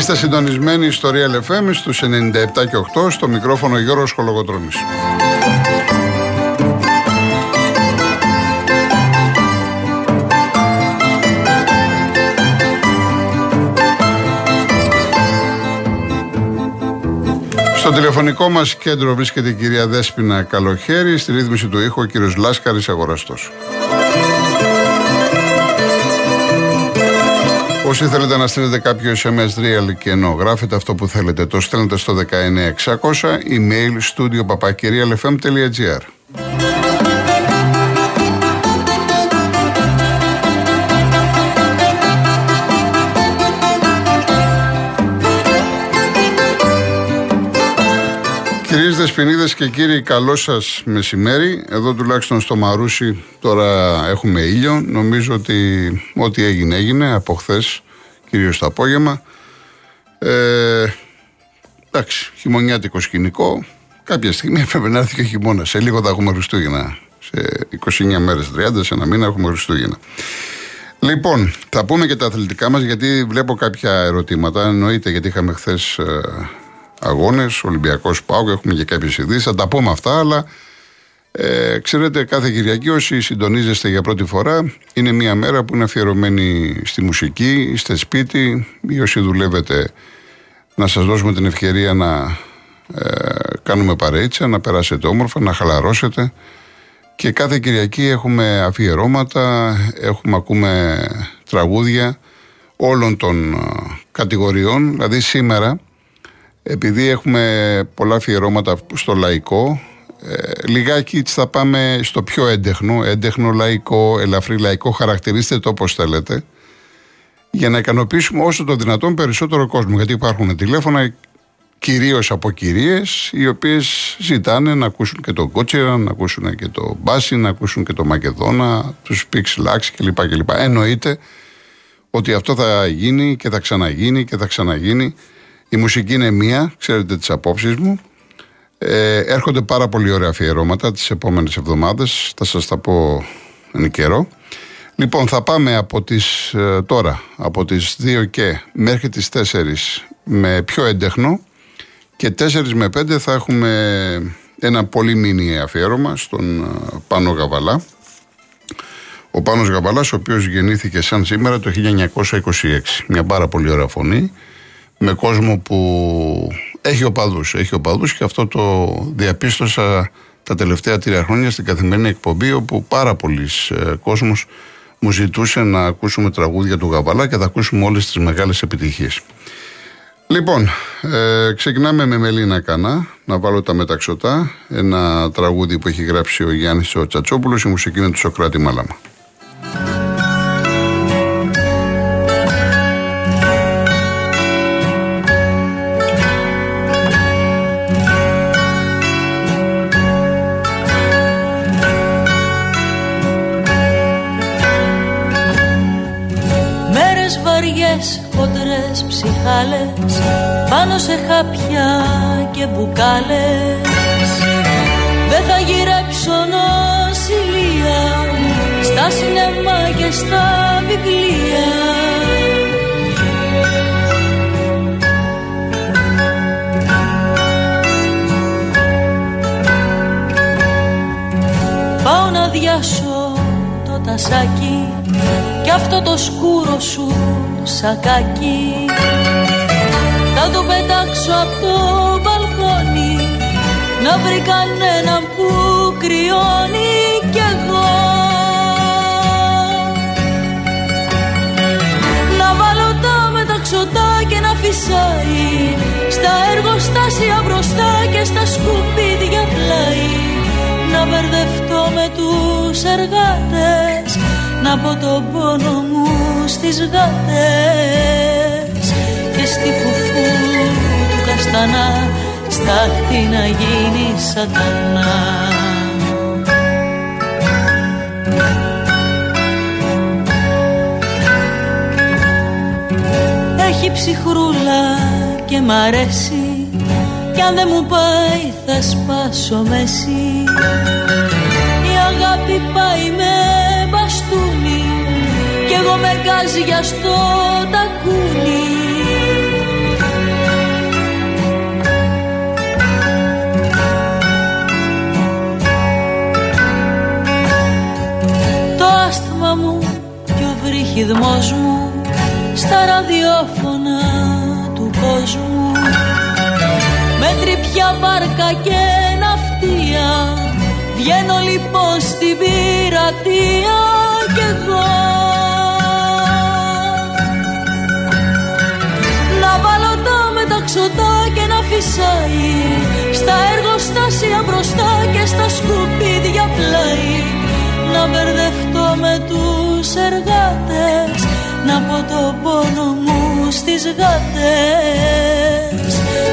Είστε συντονισμένοι στο Real FM στους 97 και 8 στο μικρόφωνο Γιώργος Χολογοτρώνης. Στο τηλεφωνικό μας κέντρο βρίσκεται η κυρία Δέσπινα Καλοχέρη, στη ρύθμιση του ήχου ο κύριος Λάσκαρης Αγοραστός. Όσοι θέλετε να στείλετε κάποιο SMS real και ενώ γράφετε αυτό που θέλετε, το στέλνετε στο 19600 email studio papakirialfm.gr. Κυρίες Δεσποινίδες και κύριοι, καλό σας μεσημέρι. Εδώ τουλάχιστον στο Μαρούσι τώρα έχουμε ήλιο. Νομίζω ότι ό,τι έγινε έγινε από χθες, κυρίως το απόγευμα. Ε, εντάξει, χειμωνιάτικο σκηνικό. Κάποια στιγμή έπρεπε να έρθει και χειμώνας. Σε λίγο θα έχουμε Χριστούγεννα. Σε 29 μέρες, 30, σε ένα μήνα έχουμε Χριστούγεννα. Λοιπόν, θα πούμε και τα αθλητικά μας γιατί βλέπω κάποια ερωτήματα. Εννοείται γιατί είχαμε χθες αγώνες, Ολυμπιακός Πάουκ, έχουμε και κάποιες ειδήσεις. Θα τα πούμε αυτά, αλλά ε, ξέρετε, κάθε Κυριακή όσοι συντονίζεστε για πρώτη φορά, είναι μια μέρα που είναι αφιερωμένη στη μουσική, είστε σπίτι, ή όσοι δουλεύετε, να σας δώσουμε την ευκαιρία να ε, κάνουμε παρέτσα, να περάσετε όμορφα, να χαλαρώσετε. Και κάθε Κυριακή έχουμε αφιερώματα, έχουμε ακούμε τραγούδια όλων των ε, κατηγοριών. Δηλαδή σήμερα επειδή έχουμε πολλά αφιερώματα στο λαϊκό, ε, λιγάκι θα πάμε στο πιο έντεχνο, έντεχνο λαϊκό, ελαφρύ λαϊκό, χαρακτηρίστε το όπως θέλετε, για να ικανοποιήσουμε όσο το δυνατόν περισσότερο κόσμο. Γιατί υπάρχουν τηλέφωνα κυρίως από κυρίες, οι οποίες ζητάνε να ακούσουν και το Κότσερα, να ακούσουν και το Μπάσι, να ακούσουν και το Μακεδόνα, τους Πίξ Λάξ κλπ. κλπ. Εννοείται ότι αυτό θα γίνει και θα ξαναγίνει και θα ξαναγίνει. Η μουσική είναι μία, ξέρετε τις απόψεις μου. Ε, έρχονται πάρα πολύ ωραία αφιερώματα τις επόμενες εβδομάδες, θα σας τα πω εν καιρό. Λοιπόν, θα πάμε από τις, ε, τώρα, από τις 2 και μέχρι τις 4 με πιο έντεχνο και 4 με 5 θα έχουμε ένα πολύ μίνι αφιέρωμα στον ε, Πάνο Γαβαλά. Ο Πάνος Γαβαλάς, ο οποίος γεννήθηκε σαν σήμερα το 1926. Μια πάρα πολύ ωραία φωνή με κόσμο που έχει οπαδούς, έχει οπαδούς και αυτό το διαπίστωσα τα τελευταία τρία χρόνια στην καθημερινή εκπομπή όπου πάρα πολλοί ε, κόσμος μου ζητούσε να ακούσουμε τραγούδια του Γαβαλά και θα ακούσουμε όλες τις μεγάλες επιτυχίες. Λοιπόν, ε, ξεκινάμε με Μελίνα Κανά, να βάλω τα μεταξωτά, ένα τραγούδι που έχει γράψει ο Γιάννης ο Τσατσόπουλος, η μουσική είναι του Σοκράτη Μαλάμα. Χάπια και μπουκάλες Δεν θα γυρέψω νοσηλεία στα σινεμά και στα βιβλία. Πάω να διάσω το τασάκι και αυτό το σκούρο σου σακάκι Θα το πετάξω από το μπαλκόνι. Να βρει κανέναν που κρυώνει κι εγώ. Να βάλω τα μεταξωτά και να φυσάει. Στα εργοστάσια μπροστά και στα σκουπίδια πλάι. Να μπερδευτώ με τους εργάτες. Να πω τον πόνο μου στις γάτες του καστανά στάχτη να γίνει σατανά. Έχει ψυχρούλα και μ' αρέσει κι αν δεν μου πάει θα σπάσω μέση η αγάπη πάει με κι εγώ με γκάζια στο τακούνι στα ραδιόφωνα του κόσμου. Με τρυπιά βάρκα και ναυτία βγαίνω λοιπόν στην πειρατεία και εγώ. Να βάλω τα μεταξωτά και να φυσάει στα εργοστάσια μπροστά και στα σκουπίδια πλάι. Να μπερδεύω τους εργάτες Να πω το πόνο μου στις γάτες.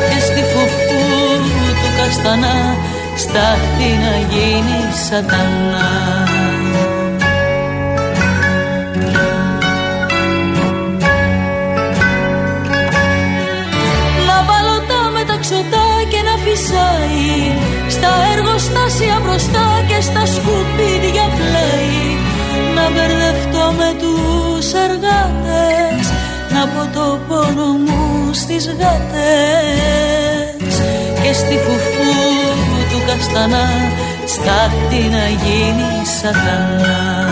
Και στη φουφού του καστανά στάχτη να γίνει σατανά. Να βάλω τα μεταξωτά και να φυσάει Στα εργοστάσια μπροστά και στα σκουπίδια πλάι Να μπερδευτώ με τους εργάτες Να πω το πόνο μου στις γάτες. Και στη φουφού καστανά στάχτη να γίνει σατανά.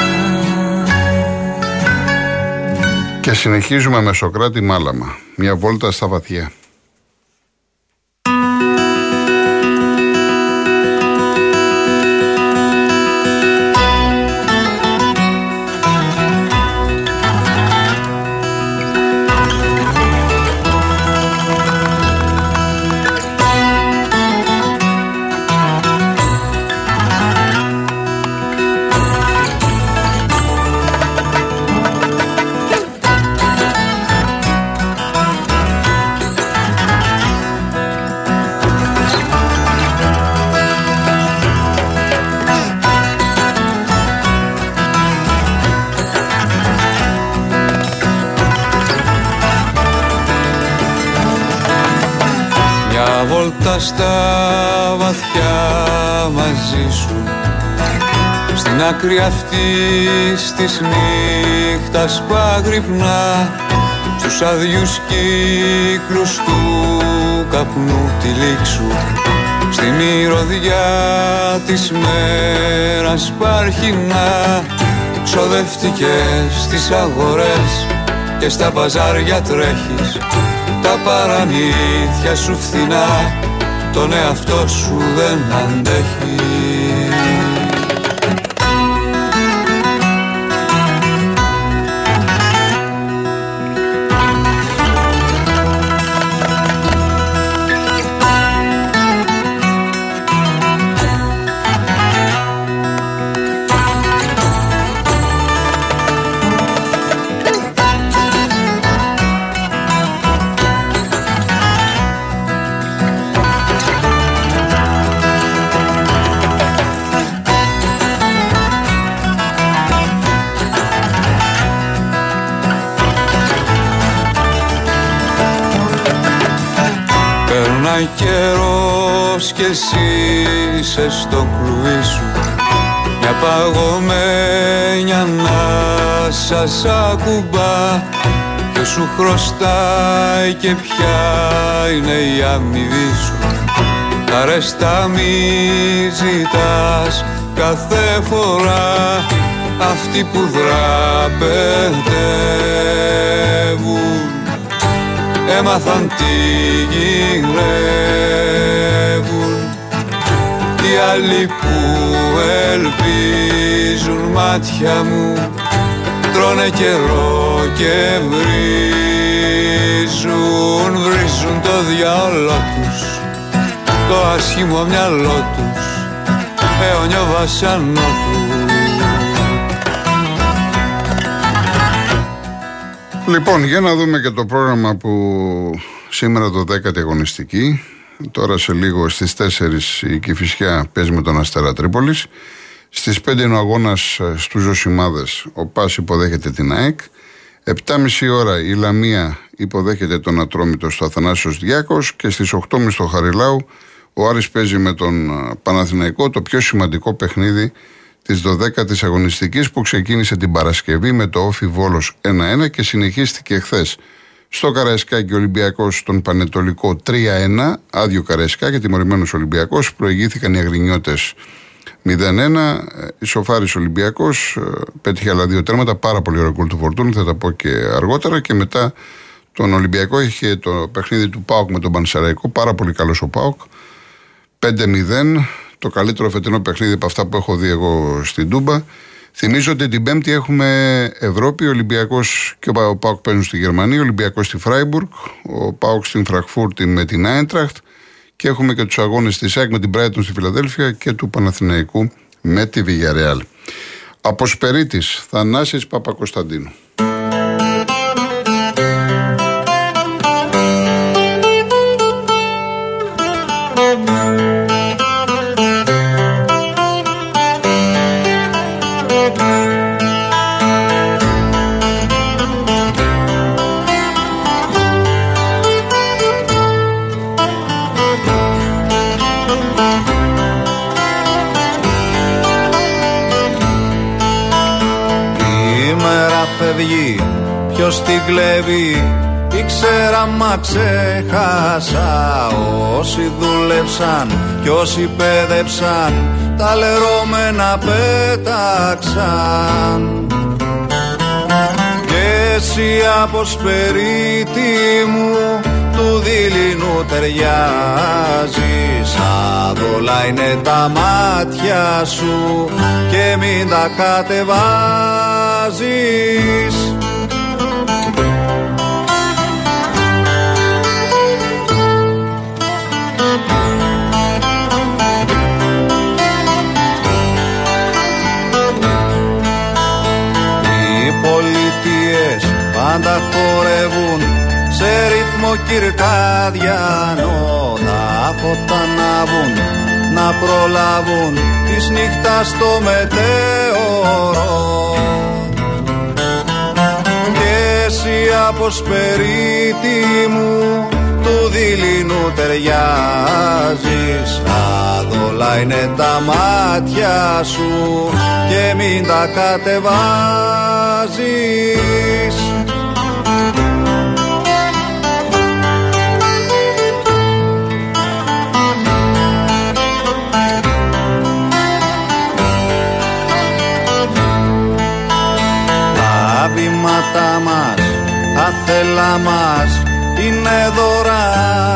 Και συνεχίζουμε με Σοκράτη Μάλαμα. Μια βόλτα στα βαθιά άκρη αυτής της νύχτας παγρυπνά Στους άδειους κύκλους του καπνού τη λήξου Στη μυρωδιά της μέρας παρχινά Ξοδευτικές στις αγορές και στα μπαζάρια τρέχεις. Τα παραμύθια σου φθηνά τον εαυτό σου δεν αντέχεις Περνάει καιρός και εσύ είσαι στο κλουβί σου. Μια παγωμένη ανάσα σ' ακουμπά Και σου χρωστάει και ποια είναι η αμοιβή σου. Τα ρέστα μη ζητάς κάθε φορά Αυτοί που δραπετεύουν έμαθαν τι γυρεύουν. Οι άλλοι που ελπίζουν μάτια μου τρώνε καιρό και βρίζουν. Βρίζουν το διάολο τους το άσχημο μυαλό τους αιώνιο βασανό τους Λοιπόν, για να δούμε και το πρόγραμμα που σήμερα το 10η αγωνιστική. Τώρα σε λίγο στις 4 η Κηφισιά παίζει με τον Αστέρα Τρίπολης. Στις 5 είναι ο αγώνας ε, στους Ζωσιμάδες. Ο Πας υποδέχεται την ΑΕΚ. 7.30 ώρα η Λαμία υποδέχεται τον Ατρόμητο στο Αθανάσιος Διάκος και στις 8.30 στο Χαριλάου ο Άρης παίζει με τον ε, Παναθηναϊκό το πιο σημαντικό παιχνίδι της 12η αγωνιστικής που ξεκίνησε την Παρασκευή με το Όφι Βόλος 1-1 και συνεχίστηκε χθες στο Καραϊσκάκι Ολυμπιακός στον Πανετολικό 3-1, άδειο Καραϊσκάκι, τιμωρημένος Ολυμπιακός. Προηγήθηκαν οι Αγρινιώτες 0-1, ισοφάρισε ο Ολυμπιακός, πέτυχε άλλα δύο τέρματα, πάρα πολύ ωραίο γκολ του Φορτούνη, θα τα πω και αργότερα. Και μετά τον Ολυμπιακό. Είχε το παιχνίδι του ΠΑΟΚ με τον Πανσεραϊκό. Πάρα πολύ καλός ο ΠΑΟΚ. 5-0. Το καλύτερο φετινό παιχνίδι από αυτά που έχω δει εγώ στην Τούμπα. Θυμίζω ότι την Πέμπτη έχουμε Ευρώπη, ο Ολυμπιακός και ο ΠΑΟΚ παίζουν στη Γερμανία, ο Ολυμπιακός στη Φράιμπουργκ, ο Πάοκ στην Φρακφούρτη με την Άιντραχτ και έχουμε και τους αγώνες της ΣΑΚ με την Μπράιτον στη Φιλαδέλφια και του Παναθηναϊκού με τη Βηγιαρεάλ. Αποσπερίτης Θανάσης Παπακοσταντίνου. Κλέβει. Ήξερα μα ξέχασα. Όσοι δούλεψαν κι όσοι πέδεψαν Τα λερώμενα πέταξαν. Και εσύ από σπερίτη μου του δειλινού ταιριάζεις. Σαν δόλα είναι τα μάτια σου και μην τα κατεβάζεις χορεύουν σε ρυθμό κυρκάδιανο τα φώτα ανάβουν να προλάβουν της νύχτας το μετέωρο. Και εσύ από σπερίτη μου του δειλινού ταιριάζεις. Αδόλα είναι τα μάτια σου και μην τα κατεβάζεις βήματα μας, τα θέλα μας. Είναι δώρα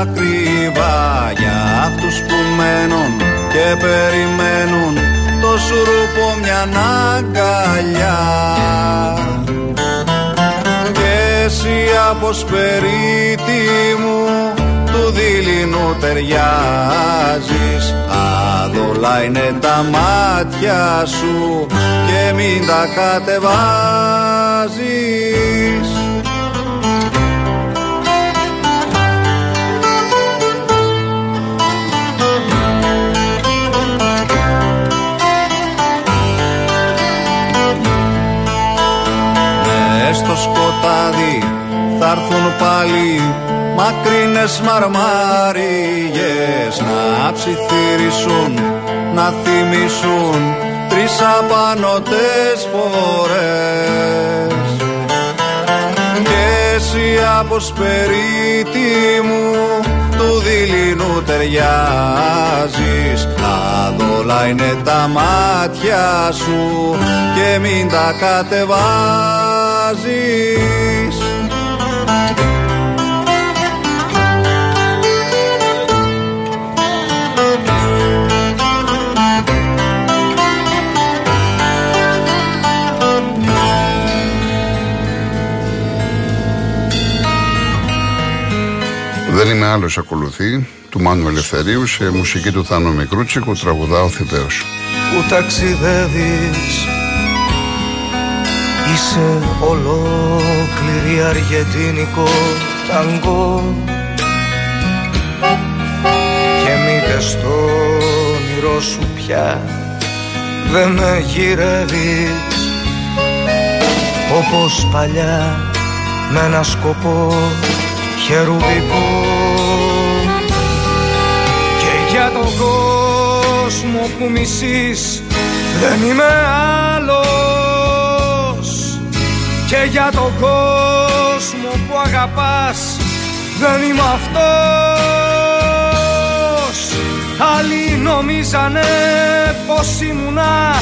ακριβά για αυτούς που μένουν και περιμένουν το σουρούπο μια αγκαλιά. Και εσύ από σπερίτη μου του δειλινού ταιριάζεις. Άδολα είναι τα μάτια σου και μην τα κατεβάζεις. Στο σκοτάδι θα έρθουν πάλι μακρινές μαρμάριες να ψιθυρίσουν, να θυμίσουν τρεις απανωτές φορές. Και εσύ από σπερίτη μου του δειλινού ταιριάζεις. Αδόλα είναι τα μάτια σου και μην τα κατεβάζεις Δεν είμαι άλλος ακολουθεί του Μάνου Ελευθερίου σε μουσική του Θάνο Μικρούτσικου τραγουδά ο Θηπαίος. Που ταξιδεύεις Είσαι ολόκληρη αργεντίνικο ταγκό. Και μήτε στο όνειρό σου πια δεν με γυρεύεις. Όπως παλιά με ένα σκοπό χερουβικό. Και για τον κόσμο που μισείς δεν είμαι άλλος και για τον κόσμο που αγαπάς δεν είμαι αυτός. Άλλοι νομίζανε πως ήμουνα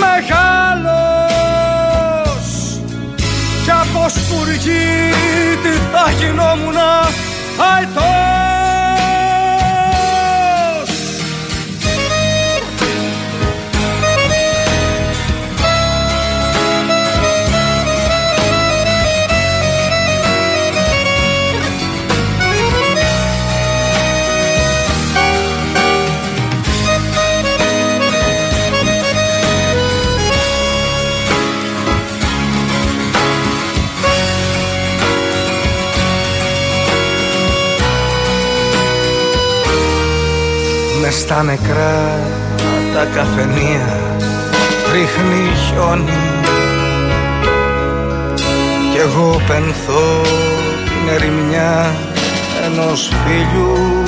μεγάλος. Κι από πως πουργεί τι θα γινόμουνα αετός στα νεκρά τα καφενεία ρίχνει χιόνι. Κι εγώ πενθώ την ερημιά ενός φίλου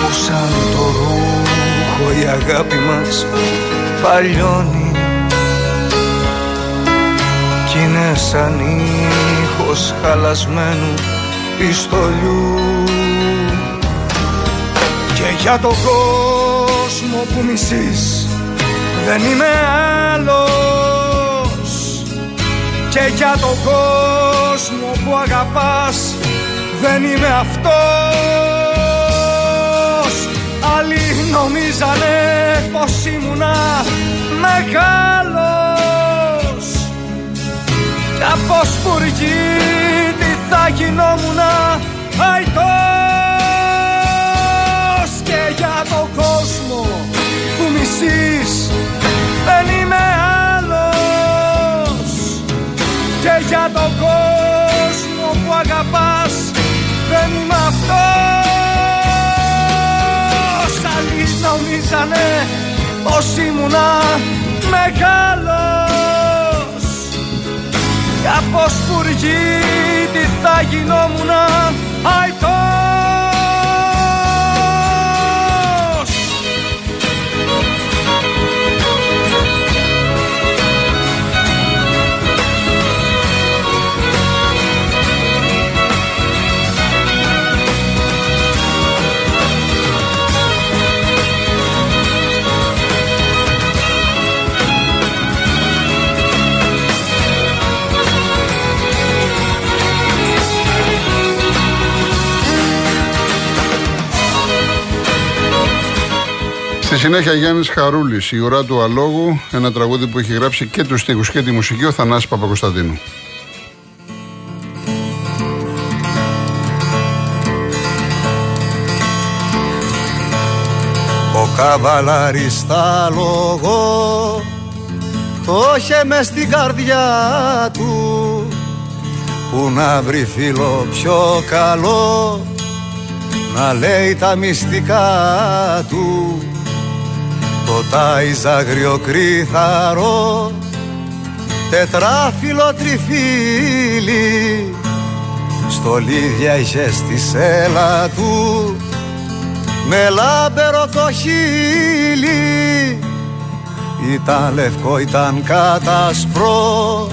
που σαν το ρούχο η αγάπη μας παλιώνει. Κι είναι σαν ήχος χαλασμένου πιστολιού για τον κόσμο που μισείς δεν είμαι άλλος. Και για τον κόσμο που αγαπάς δεν είμαι αυτός. Άλλοι νομίζανε πως ήμουνα μεγάλος. Κι από σπουργή τι θα γινόμουνα αϊτός δεν είμαι άλλος. Και για τον κόσμο που αγαπάς δεν είμαι αυτός. Άλλοι νομίζανε πως ήμουνα μεγάλος. Και από σπουργή τι θα γινόμουνα αϊτός συνέχεια Γιάννης Χαρούλης, η ουρά του αλόγου, ένα τραγούδι που έχει γράψει και τους στίχους και τη μουσική ο Θανάσης Παπακοσταντίνου. Ο καβαλάρης τα λόγο το είχε μες στην καρδιά του που να βρει φίλο πιο καλό να λέει τα μυστικά του το τάιζ αγριοκρίθαρο τετράφυλλο τριφύλι. Στολίδια είχε στη σέλα του με λάμπερο το χείλι. Ήταν λευκό, ήταν κατασπρό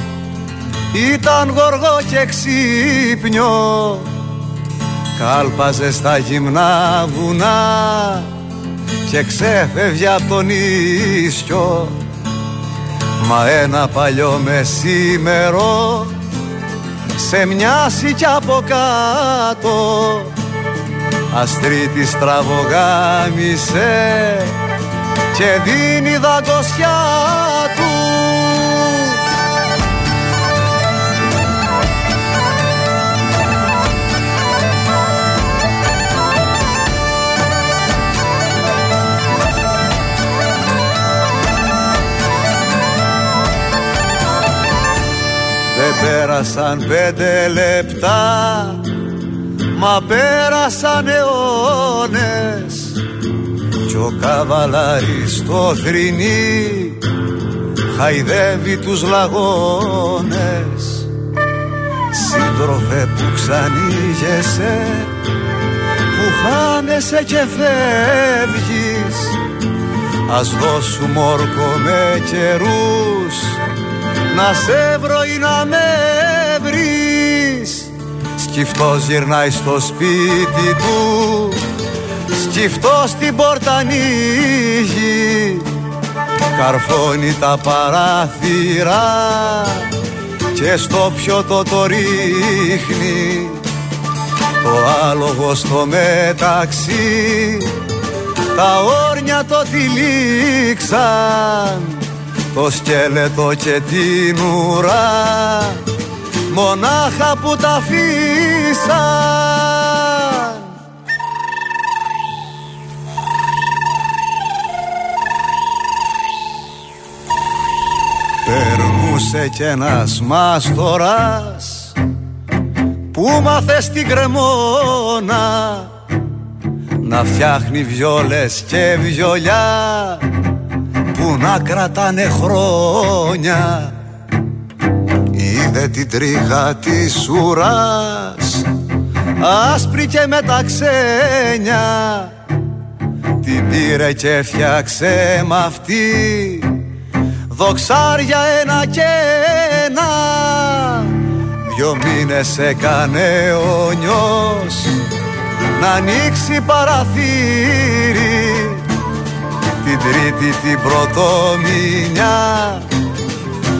ήταν γοργό και ξύπνιο. Κάλπαζε στα γυμνά βουνά και ξέφευγε από τον ίσιο. Μα ένα παλιό μεσήμερο σε μοιάσει κι από κάτω. Αστρίτης στραβογάμισε και δίνει δαγκωσιά πέρασαν πέντε λεπτά Μα πέρασαν αιώνες. Κι ο καβαλάρης το θρηνί Χαϊδεύει τους λαγώνες. Σύντροφε που ξανήγεσαι Που χάνεσαι και φεύγεις. Ας δώσουμε όρκο με καιρούς να σε βρω ή να με βρεις. Σκυφτός γυρνάει στο σπίτι του. Σκυφτός την πόρτα ανοίγει. Καρφώνει τα παράθυρα και στο πιωτό το ρίχνει. Το άλογο στο μεταξύ. Τα όρνια το τυλίξαν το σκέλετο και την ουρά μονάχα που τα αφήσαν. Περνούσε κι ένας μάστορας που μάθε στην κρεμόνα να φτιάχνει βιόλες και βιολιά που να κρατάνε χρόνια είδε την τρίχα της ουράς άσπρη και με τα ξένια. Την πήρε και φτιάξε μ' αυτή δοξάρια ένα και ένα. Δυο μήνες έκανε ο νιός να ανοίξει παραθύρι την τρίτη την πρωτομηνιά.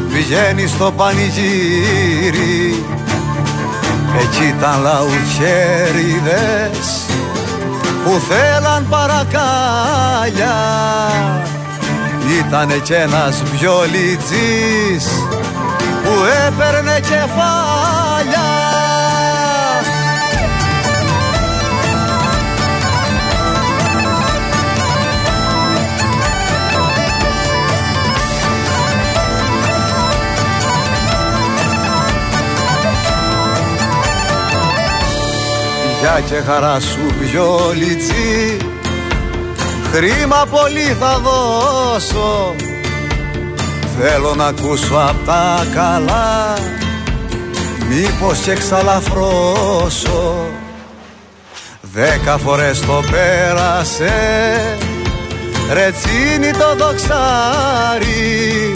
Βγαίνει στο πανηγύρι. Εκεί ήταν λαουτιέριδες που θέλαν παρακάλια. Ήτανε κι ένας βιολιτζής που έπαιρνε κεφάλια και χαρά σου βιολιτζή Χρήμα πολύ θα δώσω. Θέλω να ακούσω απ' τα καλά. Μήπως και ξαλαφρώσω Δέκα φορές το πέρασε. Ρετσίνι το δοξάρι.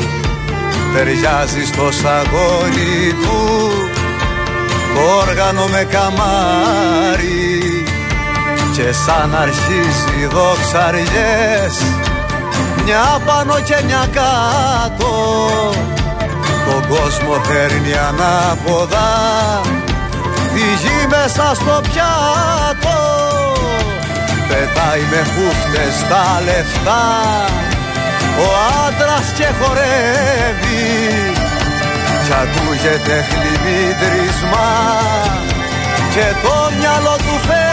Ταιριάζει στο σαγόνι του. Το όργανο με καμάρι και σαν αρχίσει δοξαριές. Μια πάνω και μια κάτω Τον κόσμο φέρνει ανάποδα. Τη γη μέσα στο πιάτο Πετάει με χούφτες τα λεφτά. Ο άντρας και χορεύει Κι ακούγεται χλιμίτρισμα Και το μυαλό του φέρνει